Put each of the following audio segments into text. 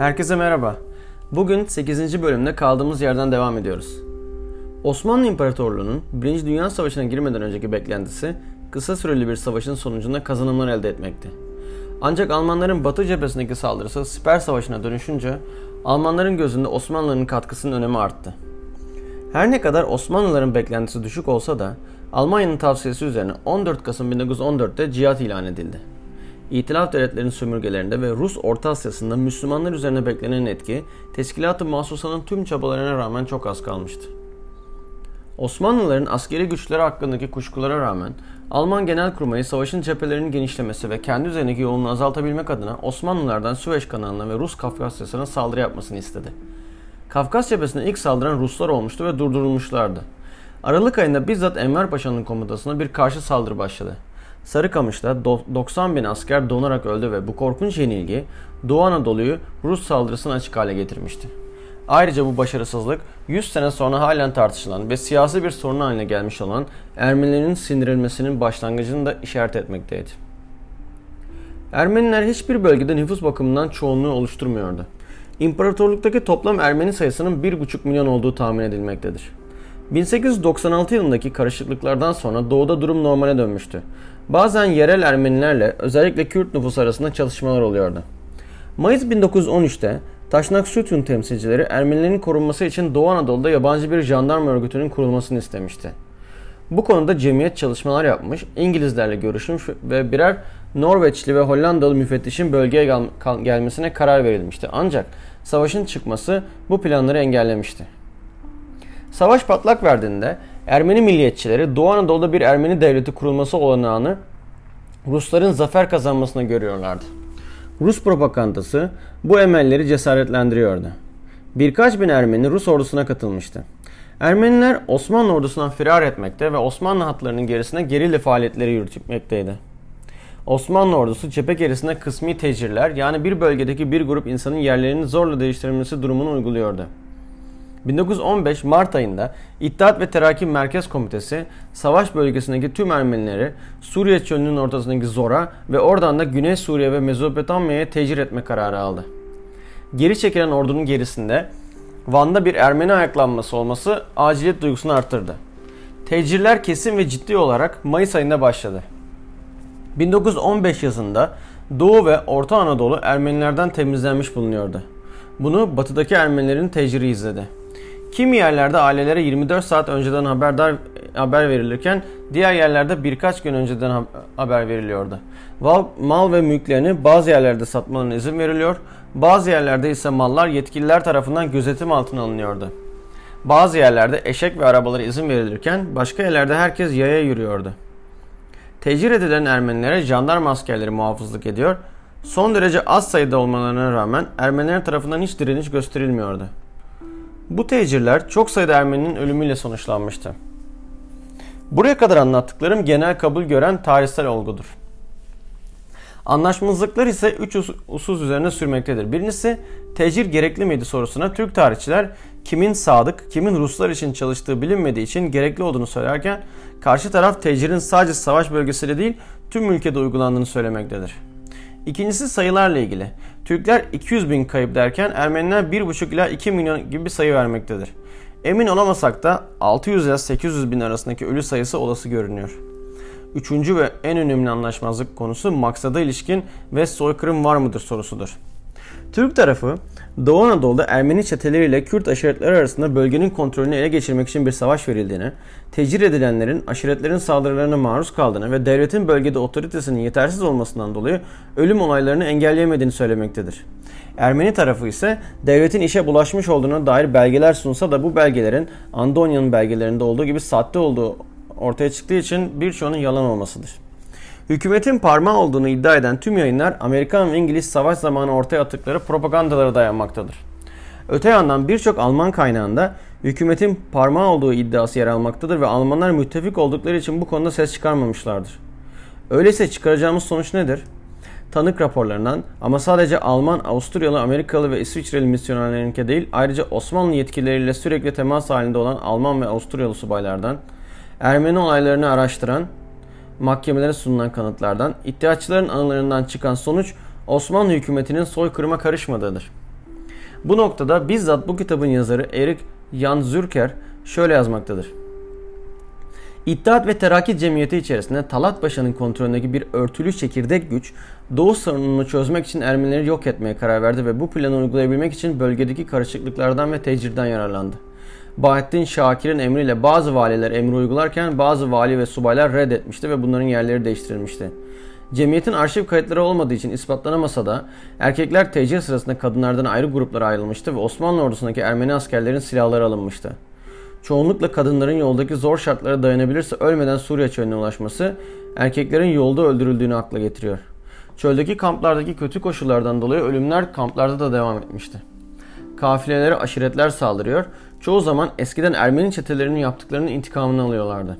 Herkese merhaba. Bugün 8. bölümde kaldığımız yerden devam ediyoruz. Osmanlı İmparatorluğu'nun 1. Dünya Savaşı'na girmeden önceki beklentisi kısa süreli bir savaşın sonucunda kazanımlar elde etmekti. Ancak Almanların Batı cephesindeki saldırısı Siper Savaşı'na dönüşünce Almanların gözünde Osmanlıların katkısının önemi arttı. Her ne kadar Osmanlıların beklentisi düşük olsa da Almanya'nın tavsiyesi üzerine 14 Kasım 1914'te cihat ilan edildi. İtilaf devletlerinin sömürgelerinde ve Rus Orta Asya'sında Müslümanlar üzerine beklenen etki, Teşkilat-ı Mahsusa'nın tüm çabalarına rağmen çok az kalmıştı. Osmanlıların askeri güçleri hakkındaki kuşkulara rağmen Alman Genelkurmayı savaşın cephelerinin genişlemesi ve kendi üzerindeki yoğunluğu azaltabilmek adına Osmanlılardan Süveyş kanalına ve Rus Kafkasya'sına saldırı yapmasını istedi. Kafkas cephesine ilk saldıran Ruslar olmuştu ve durdurulmuşlardı. Aralık ayında bizzat Enver Paşa'nın komutasına bir karşı saldırı başladı. Sarıkamış'ta 90 bin asker donarak öldü ve bu korkunç yenilgi Doğu Anadolu'yu Rus saldırısına açık hale getirmişti. Ayrıca bu başarısızlık 100 sene sonra halen tartışılan ve siyasi bir sorun haline gelmiş olan Ermenilerin sindirilmesinin başlangıcını da işaret etmekteydi. Ermeniler hiçbir bölgede nüfus bakımından çoğunluğu oluşturmuyordu. İmparatorluktaki toplam Ermeni sayısının 1,5 milyon olduğu tahmin edilmektedir. 1896 yılındaki karışıklıklardan sonra doğuda durum normale dönmüştü. Bazen yerel Ermenilerle özellikle Kürt nüfus arasında çalışmalar oluyordu. Mayıs 1913'te Taşnak Sütun temsilcileri Ermenilerin korunması için Doğu Anadolu'da yabancı bir jandarma örgütünün kurulmasını istemişti. Bu konuda cemiyet çalışmalar yapmış, İngilizlerle görüşmüş ve birer Norveçli ve Hollandalı müfettişin bölgeye gel gelmesine karar verilmişti. Ancak savaşın çıkması bu planları engellemişti. Savaş patlak verdiğinde Ermeni milliyetçileri Doğu Anadolu'da bir Ermeni devleti kurulması olanağını Rusların zafer kazanmasına görüyorlardı. Rus propagandası bu emelleri cesaretlendiriyordu. Birkaç bin Ermeni Rus ordusuna katılmıştı. Ermeniler Osmanlı ordusundan firar etmekte ve Osmanlı hatlarının gerisine gerilla faaliyetleri yürütmekteydi. Osmanlı ordusu cephe gerisine kısmi tecirler yani bir bölgedeki bir grup insanın yerlerini zorla değiştirilmesi durumunu uyguluyordu. 1915 Mart ayında İttihat ve Terakki Merkez Komitesi savaş bölgesindeki tüm Ermenileri Suriye çölünün ortasındaki Zor'a ve oradan da Güney Suriye ve Mezopotamya'ya tecir etme kararı aldı. Geri çekilen ordunun gerisinde Van'da bir Ermeni ayaklanması olması aciliyet duygusunu arttırdı. Tecirler kesin ve ciddi olarak Mayıs ayında başladı. 1915 yazında Doğu ve Orta Anadolu Ermenilerden temizlenmiş bulunuyordu. Bunu batıdaki Ermenilerin teciri izledi. Kimi yerlerde ailelere 24 saat önceden haberdar haber verilirken diğer yerlerde birkaç gün önceden haber veriliyordu. Mal ve mülklerini bazı yerlerde satmalarına izin veriliyor, bazı yerlerde ise mallar yetkililer tarafından gözetim altına alınıyordu. Bazı yerlerde eşek ve arabalara izin verilirken başka yerlerde herkes yaya yürüyordu. Tecir edilen Ermenilere jandarma askerleri muhafızlık ediyor, son derece az sayıda olmalarına rağmen Ermeniler tarafından hiç direniş gösterilmiyordu. Bu tecirler çok sayıda Ermeninin ölümüyle sonuçlanmıştı. Buraya kadar anlattıklarım genel kabul gören tarihsel olgudur. Anlaşmazlıklar ise 3 usul üzerine sürmektedir. Birincisi tecir gerekli miydi sorusuna Türk tarihçiler kimin sadık, kimin Ruslar için çalıştığı bilinmediği için gerekli olduğunu söylerken karşı taraf tecirin sadece savaş bölgesiyle değil tüm ülkede uygulandığını söylemektedir. İkincisi sayılarla ilgili. Türkler 200 bin kayıp derken Ermeniler 1,5 ila 2 milyon gibi bir sayı vermektedir. Emin olamasak da 600 ila 800 bin arasındaki ölü sayısı olası görünüyor. Üçüncü ve en önemli anlaşmazlık konusu maksada ilişkin ve soykırım var mıdır sorusudur. Türk tarafı Doğu Anadolu'da Ermeni çeteleriyle Kürt aşiretleri arasında bölgenin kontrolünü ele geçirmek için bir savaş verildiğini, tecir edilenlerin aşiretlerin saldırılarına maruz kaldığını ve devletin bölgede otoritesinin yetersiz olmasından dolayı ölüm olaylarını engelleyemediğini söylemektedir. Ermeni tarafı ise devletin işe bulaşmış olduğuna dair belgeler sunsa da bu belgelerin Andonya'nın belgelerinde olduğu gibi sahte olduğu ortaya çıktığı için birçoğunun yalan olmasıdır. Hükümetin parmağı olduğunu iddia eden tüm yayınlar Amerikan ve İngiliz savaş zamanı ortaya attıkları propagandalara dayanmaktadır. Öte yandan birçok Alman kaynağında hükümetin parmağı olduğu iddiası yer almaktadır ve Almanlar müttefik oldukları için bu konuda ses çıkarmamışlardır. Öyleyse çıkaracağımız sonuç nedir? Tanık raporlarından ama sadece Alman, Avusturyalı, Amerikalı ve İsviçreli misyonerlerinki değil ayrıca Osmanlı yetkilileriyle sürekli temas halinde olan Alman ve Avusturyalı subaylardan, Ermeni olaylarını araştıran mahkemelere sunulan kanıtlardan, iddiaçıların anılarından çıkan sonuç Osmanlı hükümetinin soykırıma karışmadığıdır. Bu noktada bizzat bu kitabın yazarı Erik Jan Zürcher şöyle yazmaktadır. İttihat ve Terakki Cemiyeti içerisinde Talat Paşa'nın kontrolündeki bir örtülü çekirdek güç Doğu sorununu çözmek için Ermenileri yok etmeye karar verdi ve bu planı uygulayabilmek için bölgedeki karışıklıklardan ve tecirden yararlandı. Bahattin Şakir'in emriyle bazı valiler emri uygularken bazı vali ve subaylar reddetmişti ve bunların yerleri değiştirilmişti. Cemiyetin arşiv kayıtları olmadığı için ispatlanamasa da erkekler tecir sırasında kadınlardan ayrı gruplara ayrılmıştı ve Osmanlı ordusundaki Ermeni askerlerin silahları alınmıştı. Çoğunlukla kadınların yoldaki zor şartlara dayanabilirse ölmeden Suriye çölüne ulaşması erkeklerin yolda öldürüldüğünü akla getiriyor. Çöldeki kamplardaki kötü koşullardan dolayı ölümler kamplarda da devam etmişti. Kafilelere aşiretler saldırıyor, çoğu zaman eskiden Ermeni çetelerinin yaptıklarının intikamını alıyorlardı.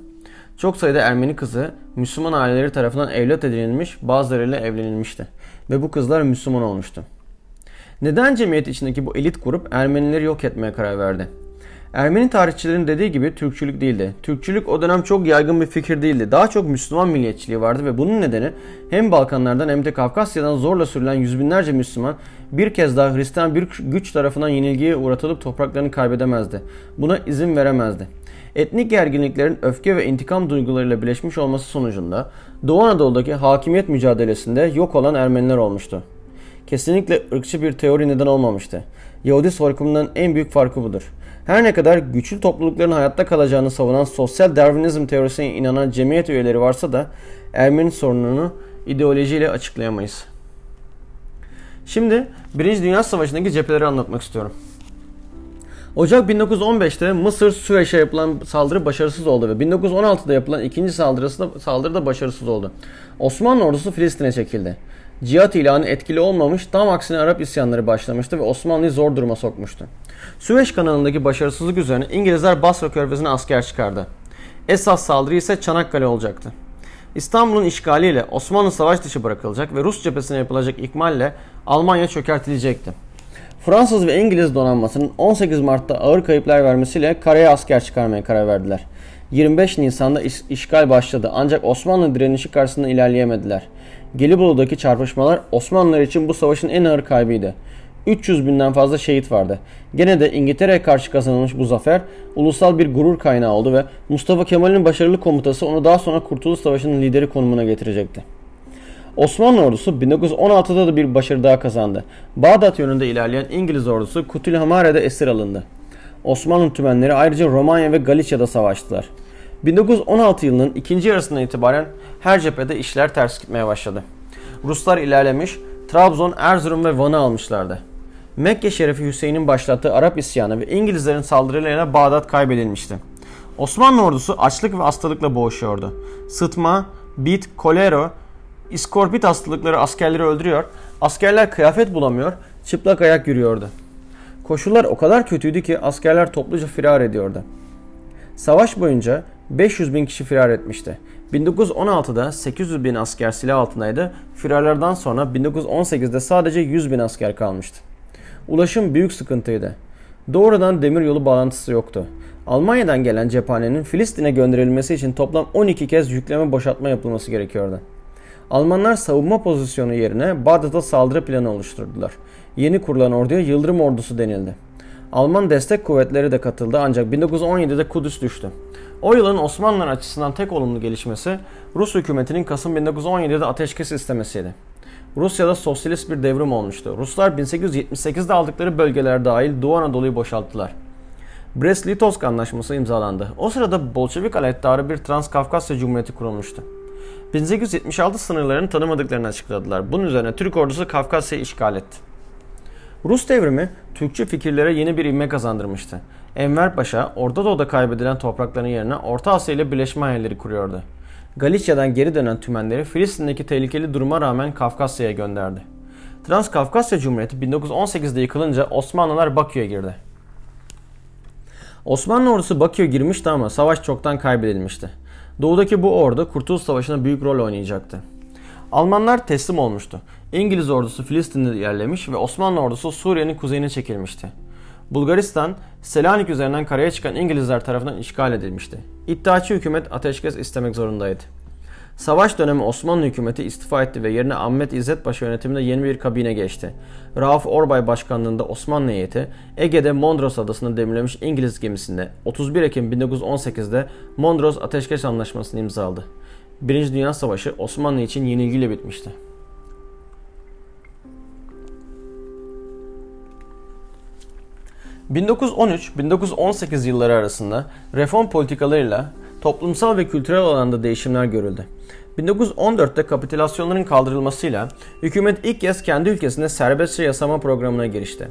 Çok sayıda Ermeni kızı Müslüman aileleri tarafından evlat edinilmiş, bazılarıyla evlenilmişti ve bu kızlar Müslüman olmuştu. Neden cemiyet içindeki bu elit grup Ermenileri yok etmeye karar verdi? Ermeni tarihçilerin dediği gibi Türkçülük değildi. Türkçülük o dönem çok yaygın bir fikir değildi. Daha çok Müslüman milliyetçiliği vardı ve bunun nedeni hem Balkanlardan hem de Kafkasya'dan zorla sürülen yüz binlerce Müslüman bir kez daha Hristiyan bir güç tarafından yenilgiye uğratılıp topraklarını kaybedemezdi. Buna izin veremezdi. Etnik gerginliklerin öfke ve intikam duygularıyla birleşmiş olması sonucunda Doğu Anadolu'daki hakimiyet mücadelesinde yok olan Ermeniler olmuştu. Kesinlikle ırkçı bir teori neden olmamıştı. Yahudi soykırımının en büyük farkı budur. Her ne kadar güçlü toplulukların hayatta kalacağını savunan sosyal Darwinizm teorisine inanan cemiyet üyeleri varsa da Ermeni sorununu ideolojiyle açıklayamayız. Şimdi Birinci Dünya Savaşı'ndaki cepheleri anlatmak istiyorum. Ocak 1915'te Mısır Süveyş'e yapılan saldırı başarısız oldu ve 1916'da yapılan ikinci saldırısı da, saldırı da başarısız oldu. Osmanlı ordusu Filistin'e çekildi. Cihat ilanı etkili olmamış, tam aksine Arap isyanları başlamıştı ve Osmanlı'yı zor duruma sokmuştu. Süveyş kanalındaki başarısızlık üzerine İngilizler Basra körfezine asker çıkardı. Esas saldırı ise Çanakkale olacaktı. İstanbul'un işgaliyle Osmanlı savaş dışı bırakılacak ve Rus cephesine yapılacak ikmalle Almanya çökertilecekti. Fransız ve İngiliz donanmasının 18 Mart'ta ağır kayıplar vermesiyle karaya asker çıkarmaya karar verdiler. 25 Nisan'da iş, işgal başladı ancak Osmanlı direnişi karşısında ilerleyemediler. Gelibolu'daki çarpışmalar Osmanlılar için bu savaşın en ağır kaybıydı. 300 binden fazla şehit vardı. Gene de İngiltere'ye karşı kazanılmış bu zafer ulusal bir gurur kaynağı oldu ve Mustafa Kemal'in başarılı komutası onu daha sonra Kurtuluş Savaşı'nın lideri konumuna getirecekti. Osmanlı ordusu 1916'da da bir başarı daha kazandı. Bağdat yönünde ilerleyen İngiliz ordusu Kutilhamare'de esir alındı. Osmanlı tümenleri ayrıca Romanya ve Galicia'da savaştılar. 1916 yılının ikinci yarısından itibaren her cephede işler ters gitmeye başladı. Ruslar ilerlemiş, Trabzon, Erzurum ve Van'ı almışlardı. Mekke Şerifi Hüseyin'in başlattığı Arap isyanı ve İngilizlerin saldırılarıyla Bağdat kaybedilmişti. Osmanlı ordusu açlık ve hastalıkla boğuşuyordu. Sıtma, bit, kolera, iskorpit hastalıkları askerleri öldürüyor, askerler kıyafet bulamıyor, çıplak ayak yürüyordu. Koşullar o kadar kötüydü ki askerler topluca firar ediyordu. Savaş boyunca 500 bin kişi firar etmişti. 1916'da 800 bin asker silah altındaydı. Firarlardan sonra 1918'de sadece 100 bin asker kalmıştı. Ulaşım büyük sıkıntıydı. Doğrudan demiryolu bağlantısı yoktu. Almanya'dan gelen cephanenin Filistin'e gönderilmesi için toplam 12 kez yükleme boşaltma yapılması gerekiyordu. Almanlar savunma pozisyonu yerine Bağdat'a saldırı planı oluşturdular. Yeni kurulan orduya Yıldırım Ordusu denildi. Alman destek kuvvetleri de katıldı ancak 1917'de Kudüs düştü. O yılın Osmanlılar açısından tek olumlu gelişmesi Rus hükümetinin Kasım 1917'de ateşkes istemesiydi. Rusya'da sosyalist bir devrim olmuştu. Ruslar 1878'de aldıkları bölgeler dahil Doğu Anadolu'yu boşalttılar. Brest-Litovsk anlaşması imzalandı. O sırada Bolşevik alettarı bir Transkafkasya Cumhuriyeti kurulmuştu. 1876 sınırlarını tanımadıklarını açıkladılar. Bunun üzerine Türk ordusu Kafkasya'yı işgal etti. Rus devrimi Türkçe fikirlere yeni bir ivme kazandırmıştı. Enver Paşa, Orta Doğu'da kaybedilen toprakların yerine Orta Asya ile birleşme hayalleri kuruyordu. Galicia'dan geri dönen tümenleri Filistin'deki tehlikeli duruma rağmen Kafkasya'ya gönderdi. Transkafkasya Cumhuriyeti 1918'de yıkılınca Osmanlılar Bakü'ye girdi. Osmanlı ordusu Bakü'ye girmişti ama savaş çoktan kaybedilmişti. Doğudaki bu ordu Kurtuluş Savaşı'nda büyük rol oynayacaktı. Almanlar teslim olmuştu. İngiliz ordusu Filistin'de yerlemiş ve Osmanlı ordusu Suriye'nin kuzeyine çekilmişti. Bulgaristan, Selanik üzerinden karaya çıkan İngilizler tarafından işgal edilmişti. İddiaçı hükümet ateşkes istemek zorundaydı. Savaş dönemi Osmanlı hükümeti istifa etti ve yerine Ahmet İzzet Paşa yönetiminde yeni bir kabine geçti. Rauf Orbay başkanlığında Osmanlı heyeti Ege'de Mondros adasını demirlemiş İngiliz gemisinde 31 Ekim 1918'de Mondros Ateşkes Anlaşması'nı imzaladı. Birinci Dünya Savaşı Osmanlı için yenilgiyle bitmişti. 1913-1918 yılları arasında reform politikalarıyla toplumsal ve kültürel alanda değişimler görüldü. 1914'te kapitülasyonların kaldırılmasıyla hükümet ilk kez kendi ülkesinde serbestçe yasama programına girişti.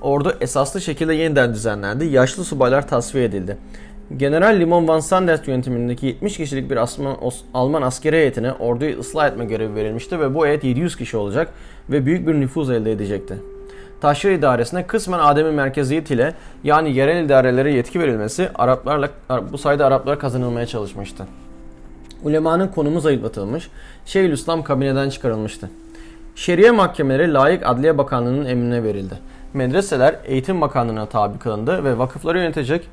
Ordu esaslı şekilde yeniden düzenlendi, yaşlı subaylar tasfiye edildi. General Limon van Sanders yönetimindeki 70 kişilik bir Asman, Alman askeri heyetine orduyu ıslah etme görevi verilmişti ve bu heyet 700 kişi olacak ve büyük bir nüfuz elde edecekti. Taşra idaresine kısmen ademi merkeziyet ile yani yerel idarelere yetki verilmesi Araplarla bu sayede Araplara kazanılmaya çalışmıştı. Ulemanın konumu zayıflatılmış, Şeyhülislam kabineden çıkarılmıştı. Şeriye mahkemeleri layık Adliye Bakanlığı'nın emrine verildi. Medreseler Eğitim Bakanlığı'na tabi kılındı ve vakıfları yönetecek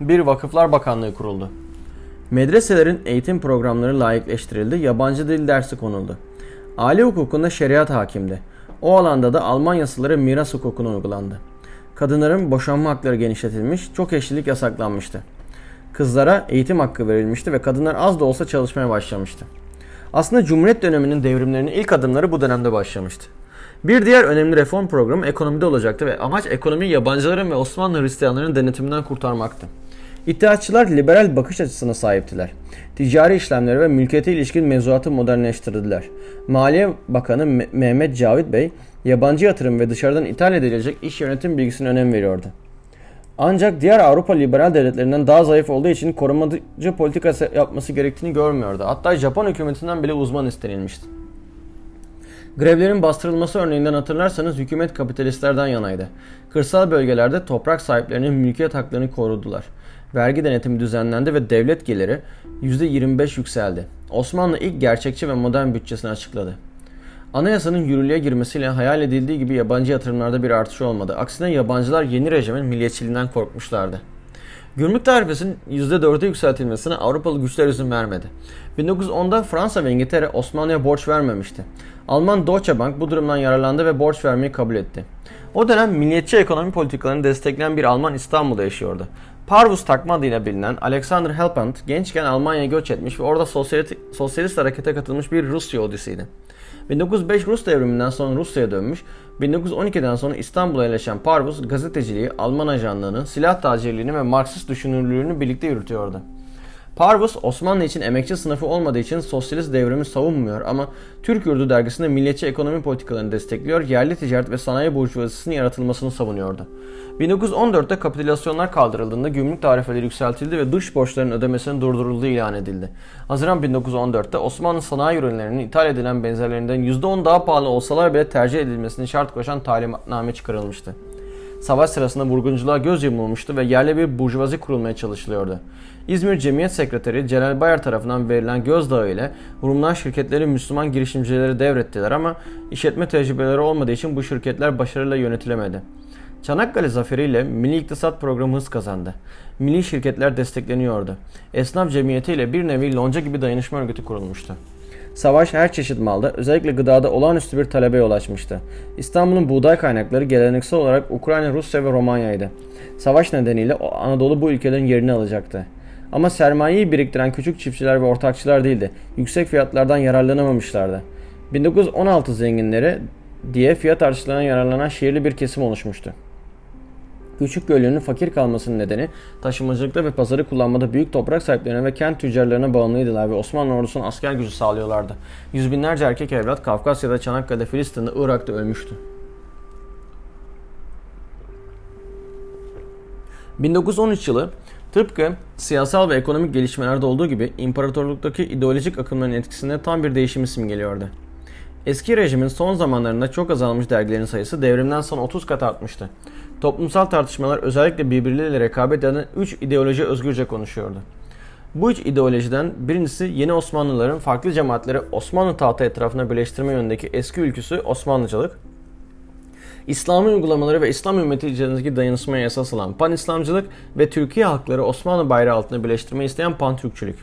bir Vakıflar Bakanlığı kuruldu. Medreselerin eğitim programları layıkleştirildi, yabancı dil dersi konuldu. Aile hukukunda şeriat hakimdi. O alanda da Alman yasaları miras hukukuna uygulandı. Kadınların boşanma hakları genişletilmiş, çok eşlilik yasaklanmıştı. Kızlara eğitim hakkı verilmişti ve kadınlar az da olsa çalışmaya başlamıştı. Aslında Cumhuriyet döneminin devrimlerinin ilk adımları bu dönemde başlamıştı. Bir diğer önemli reform programı ekonomide olacaktı ve amaç ekonomiyi yabancıların ve Osmanlı Hristiyanların denetiminden kurtarmaktı. İttihatçılar liberal bakış açısına sahiptiler. Ticari işlemleri ve mülkiyete ilişkin mevzuatı modernleştirdiler. Maliye Bakanı Mehmet Cavit Bey, yabancı yatırım ve dışarıdan ithal edilecek iş yönetim bilgisine önem veriyordu. Ancak diğer Avrupa liberal devletlerinden daha zayıf olduğu için korumacı politika yapması gerektiğini görmüyordu. Hatta Japon hükümetinden bile uzman istenilmişti. Grevlerin bastırılması örneğinden hatırlarsanız hükümet kapitalistlerden yanaydı. Kırsal bölgelerde toprak sahiplerinin mülkiyet haklarını korudular vergi denetimi düzenlendi ve devlet geliri %25 yükseldi. Osmanlı ilk gerçekçi ve modern bütçesini açıkladı. Anayasanın yürürlüğe girmesiyle hayal edildiği gibi yabancı yatırımlarda bir artış olmadı. Aksine yabancılar yeni rejimin milliyetçiliğinden korkmuşlardı. Gümrük tarifesinin %4'e yükseltilmesine Avrupalı güçler izin vermedi. 1910'da Fransa ve İngiltere Osmanlı'ya borç vermemişti. Alman Deutsche Bank bu durumdan yararlandı ve borç vermeyi kabul etti. O dönem milliyetçi ekonomi politikalarını destekleyen bir Alman İstanbul'da yaşıyordu. Parvus takma adıyla bilinen Alexander Helpant gençken Almanya'ya göç etmiş ve orada sosyalist, sosyalist harekete katılmış bir Rus Yahudisiydi. 1905 Rus devriminden sonra Rusya'ya dönmüş, 1912'den sonra İstanbul'a yerleşen Parvus gazeteciliği, Alman ajanlığını, silah tacirliğini ve Marksist düşünürlüğünü birlikte yürütüyordu. Parvus Osmanlı için emekçi sınıfı olmadığı için sosyalist devrimi savunmuyor ama Türk Yurdu dergisinde milliyetçi ekonomi politikalarını destekliyor, yerli ticaret ve sanayi burjuvazisinin yaratılmasını savunuyordu. 1914'te kapitülasyonlar kaldırıldığında gümrük tarifeleri yükseltildi ve dış borçların ödemesinin durdurulduğu ilan edildi. Haziran 1914'te Osmanlı sanayi ürünlerinin ithal edilen benzerlerinden %10 daha pahalı olsalar bile tercih edilmesini şart koşan talimatname çıkarılmıştı. Savaş sırasında vurgunculuğa göz yumulmuştu ve yerli bir burjuvazi kurulmaya çalışılıyordu. İzmir Cemiyet Sekreteri Celal Bayar tarafından verilen gözdağı ile Rumlar şirketleri Müslüman girişimcileri devrettiler ama işletme tecrübeleri olmadığı için bu şirketler başarıyla yönetilemedi. Çanakkale zaferiyle milli iktisat programı hız kazandı. Milli şirketler destekleniyordu. Esnaf cemiyeti ile bir nevi lonca gibi dayanışma örgütü kurulmuştu. Savaş her çeşit malda, özellikle gıdada olağanüstü bir talebe yol açmıştı. İstanbul'un buğday kaynakları geleneksel olarak Ukrayna, Rusya ve Romanya'ydı. Savaş nedeniyle Anadolu bu ülkelerin yerini alacaktı. Ama sermayeyi biriktiren küçük çiftçiler ve ortakçılar değildi. Yüksek fiyatlardan yararlanamamışlardı. 1916 zenginleri diye fiyat artışlarından yararlanan şehirli bir kesim oluşmuştu. Küçük Gölü'nün fakir kalmasının nedeni taşımacılıkta ve pazarı kullanmada büyük toprak sahiplerine ve kent tüccarlarına bağımlıydılar ve Osmanlı ordusunun asker gücü sağlıyorlardı. Yüz binlerce erkek evlat Kafkasya'da, Çanakkale'de, Filistin'de, Irak'ta ölmüştü. 1913 yılı tıpkı siyasal ve ekonomik gelişmelerde olduğu gibi imparatorluktaki ideolojik akımların etkisinde tam bir değişim simgeliyordu. Eski rejimin son zamanlarında çok azalmış dergilerin sayısı devrimden sonra 30 kat artmıştı. Toplumsal tartışmalar özellikle birbirleriyle rekabet eden 3 ideoloji özgürce konuşuyordu. Bu üç ideolojiden birincisi yeni Osmanlıların farklı cemaatleri Osmanlı tahtı etrafına birleştirme yönündeki eski ülküsü Osmanlıcılık, İslami uygulamaları ve İslam ümmeti üzerindeki dayanışmaya esas alan Pan-İslamcılık ve Türkiye halkları Osmanlı bayrağı altında birleştirmeyi isteyen Pan-Türkçülük.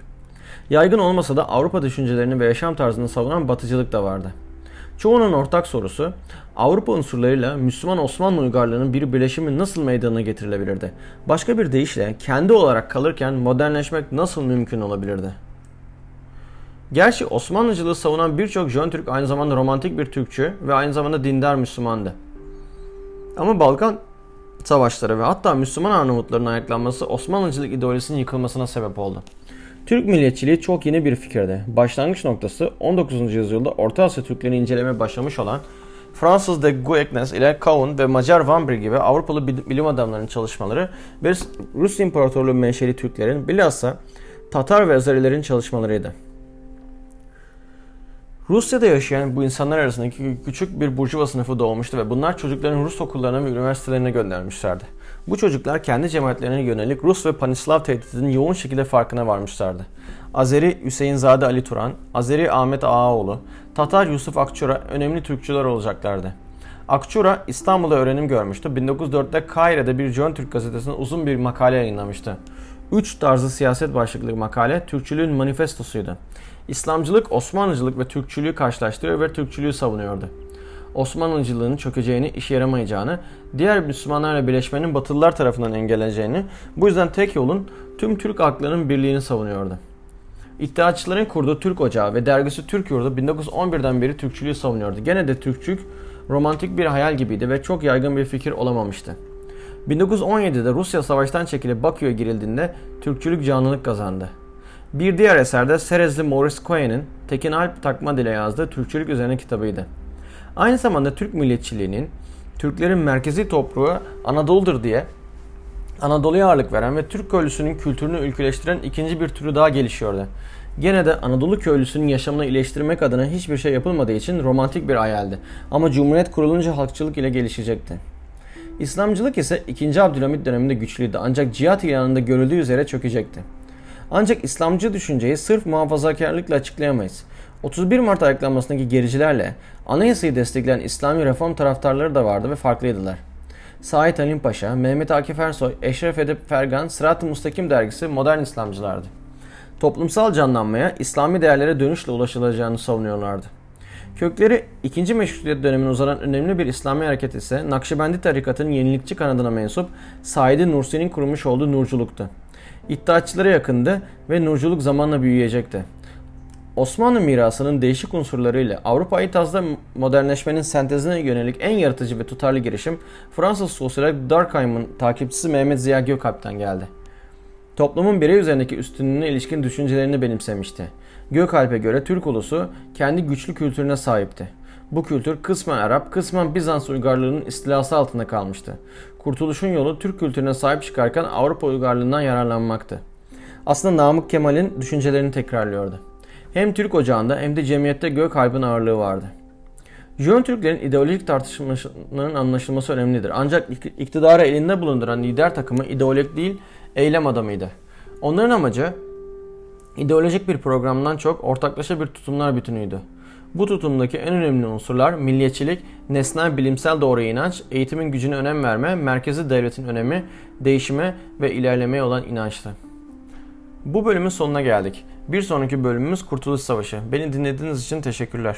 Yaygın olmasa da Avrupa düşüncelerini ve yaşam tarzını savunan batıcılık da vardı. Çoğunun ortak sorusu Avrupa unsurlarıyla Müslüman Osmanlı uygarlığının bir birleşimi nasıl meydana getirilebilirdi? Başka bir deyişle kendi olarak kalırken modernleşmek nasıl mümkün olabilirdi? Gerçi Osmanlıcılığı savunan birçok Jön Türk aynı zamanda romantik bir Türkçü ve aynı zamanda dindar Müslümandı. Ama Balkan savaşları ve hatta Müslüman Arnavutların ayaklanması Osmanlıcılık ideolojisinin yıkılmasına sebep oldu. Türk milliyetçiliği çok yeni bir fikirdi. Başlangıç noktası 19. yüzyılda Orta Asya Türklerini incelemeye başlamış olan Fransız de Gueknes ile Kaun ve Macar Van gibi Avrupalı bilim adamlarının çalışmaları ve Rus İmparatorluğu menşeli Türklerin bilhassa Tatar ve Azerilerin çalışmalarıydı. Rusya'da yaşayan bu insanlar arasındaki küçük bir burjuva sınıfı doğmuştu ve bunlar çocuklarını Rus okullarına ve üniversitelerine göndermişlerdi. Bu çocuklar kendi cemaatlerine yönelik Rus ve Panislav tehditinin yoğun şekilde farkına varmışlardı. Azeri Hüseyinzade Ali Turan, Azeri Ahmet Ağaoğlu, Tatar Yusuf Akçura önemli Türkçüler olacaklardı. Akçura İstanbul'da öğrenim görmüştü. 1904'te Kaire'de bir Jön Türk gazetesinde uzun bir makale yayınlamıştı. Üç tarzı siyaset başlıklı makale Türkçülüğün manifestosuydu. İslamcılık, Osmanlıcılık ve Türkçülüğü karşılaştırıyor ve Türkçülüğü savunuyordu. Osmanlıcılığın çökeceğini, işe yaramayacağını, diğer Müslümanlarla birleşmenin Batılılar tarafından engelleyeceğini, bu yüzden tek yolun tüm Türk aklının birliğini savunuyordu. İttihatçıların kurduğu Türk Ocağı ve dergisi Türk Yurdu 1911'den beri Türkçülüğü savunuyordu. Gene de Türkçülük romantik bir hayal gibiydi ve çok yaygın bir fikir olamamıştı. 1917'de Rusya savaştan çekilip Bakü'ye girildiğinde Türkçülük canlılık kazandı. Bir diğer eserde Serezli Morris Cohen'in Tekin Alp Takma dile yazdığı Türkçülük üzerine kitabıydı. Aynı zamanda Türk milliyetçiliğinin Türklerin merkezi toprağı Anadolu'dur diye Anadolu'ya ağırlık veren ve Türk köylüsünün kültürünü ülküleştiren ikinci bir türü daha gelişiyordu. Gene de Anadolu köylüsünün yaşamını iyileştirmek adına hiçbir şey yapılmadığı için romantik bir hayaldi. Ama Cumhuriyet kurulunca halkçılık ile gelişecekti. İslamcılık ise 2. Abdülhamit döneminde güçlüydü ancak cihat ilanında görüldüğü üzere çökecekti. Ancak İslamcı düşünceyi sırf muhafazakarlıkla açıklayamayız. 31 Mart ayaklanmasındaki gericilerle anayasayı destekleyen İslami reform taraftarları da vardı ve farklıydılar. Said Halim Paşa, Mehmet Akif Ersoy, Eşref Edip Fergan, Sırat-ı Mustakim dergisi modern İslamcılardı. Toplumsal canlanmaya, İslami değerlere dönüşle ulaşılacağını savunuyorlardı. Kökleri 2. Meşrutiyet dönemine uzanan önemli bir İslami hareket ise Nakşibendi tarikatının yenilikçi kanadına mensup Said Nursi'nin kurmuş olduğu Nurculuktu. İddiaçılara yakındı ve Nurculuk zamanla büyüyecekti. Osmanlı mirasının değişik unsurlarıyla Avrupa'yı tazda modernleşmenin sentezine yönelik en yaratıcı ve tutarlı girişim Fransız sosyolog Durkheim'ın takipçisi Mehmet Ziya Gökalp'ten geldi. Toplumun birey üzerindeki üstünlüğüne ilişkin düşüncelerini benimsemişti. Gökalp'e göre Türk ulusu kendi güçlü kültürüne sahipti. Bu kültür kısmen Arap, kısmen Bizans uygarlığının istilası altında kalmıştı. Kurtuluşun yolu Türk kültürüne sahip çıkarken Avrupa uygarlığından yararlanmaktı. Aslında Namık Kemal'in düşüncelerini tekrarlıyordu. Hem Türk ocağında hem de cemiyette gök kaybın ağırlığı vardı. Jön Türklerin ideolojik tartışmalarının anlaşılması önemlidir. Ancak iktidarı elinde bulunduran lider takımı ideolojik değil, eylem adamıydı. Onların amacı ideolojik bir programdan çok ortaklaşa bir tutumlar bütünüydü. Bu tutumdaki en önemli unsurlar milliyetçilik, nesnel bilimsel doğru inanç, eğitimin gücüne önem verme, merkezi devletin önemi, değişime ve ilerlemeye olan inançtı. Bu bölümün sonuna geldik. Bir sonraki bölümümüz Kurtuluş Savaşı. Beni dinlediğiniz için teşekkürler.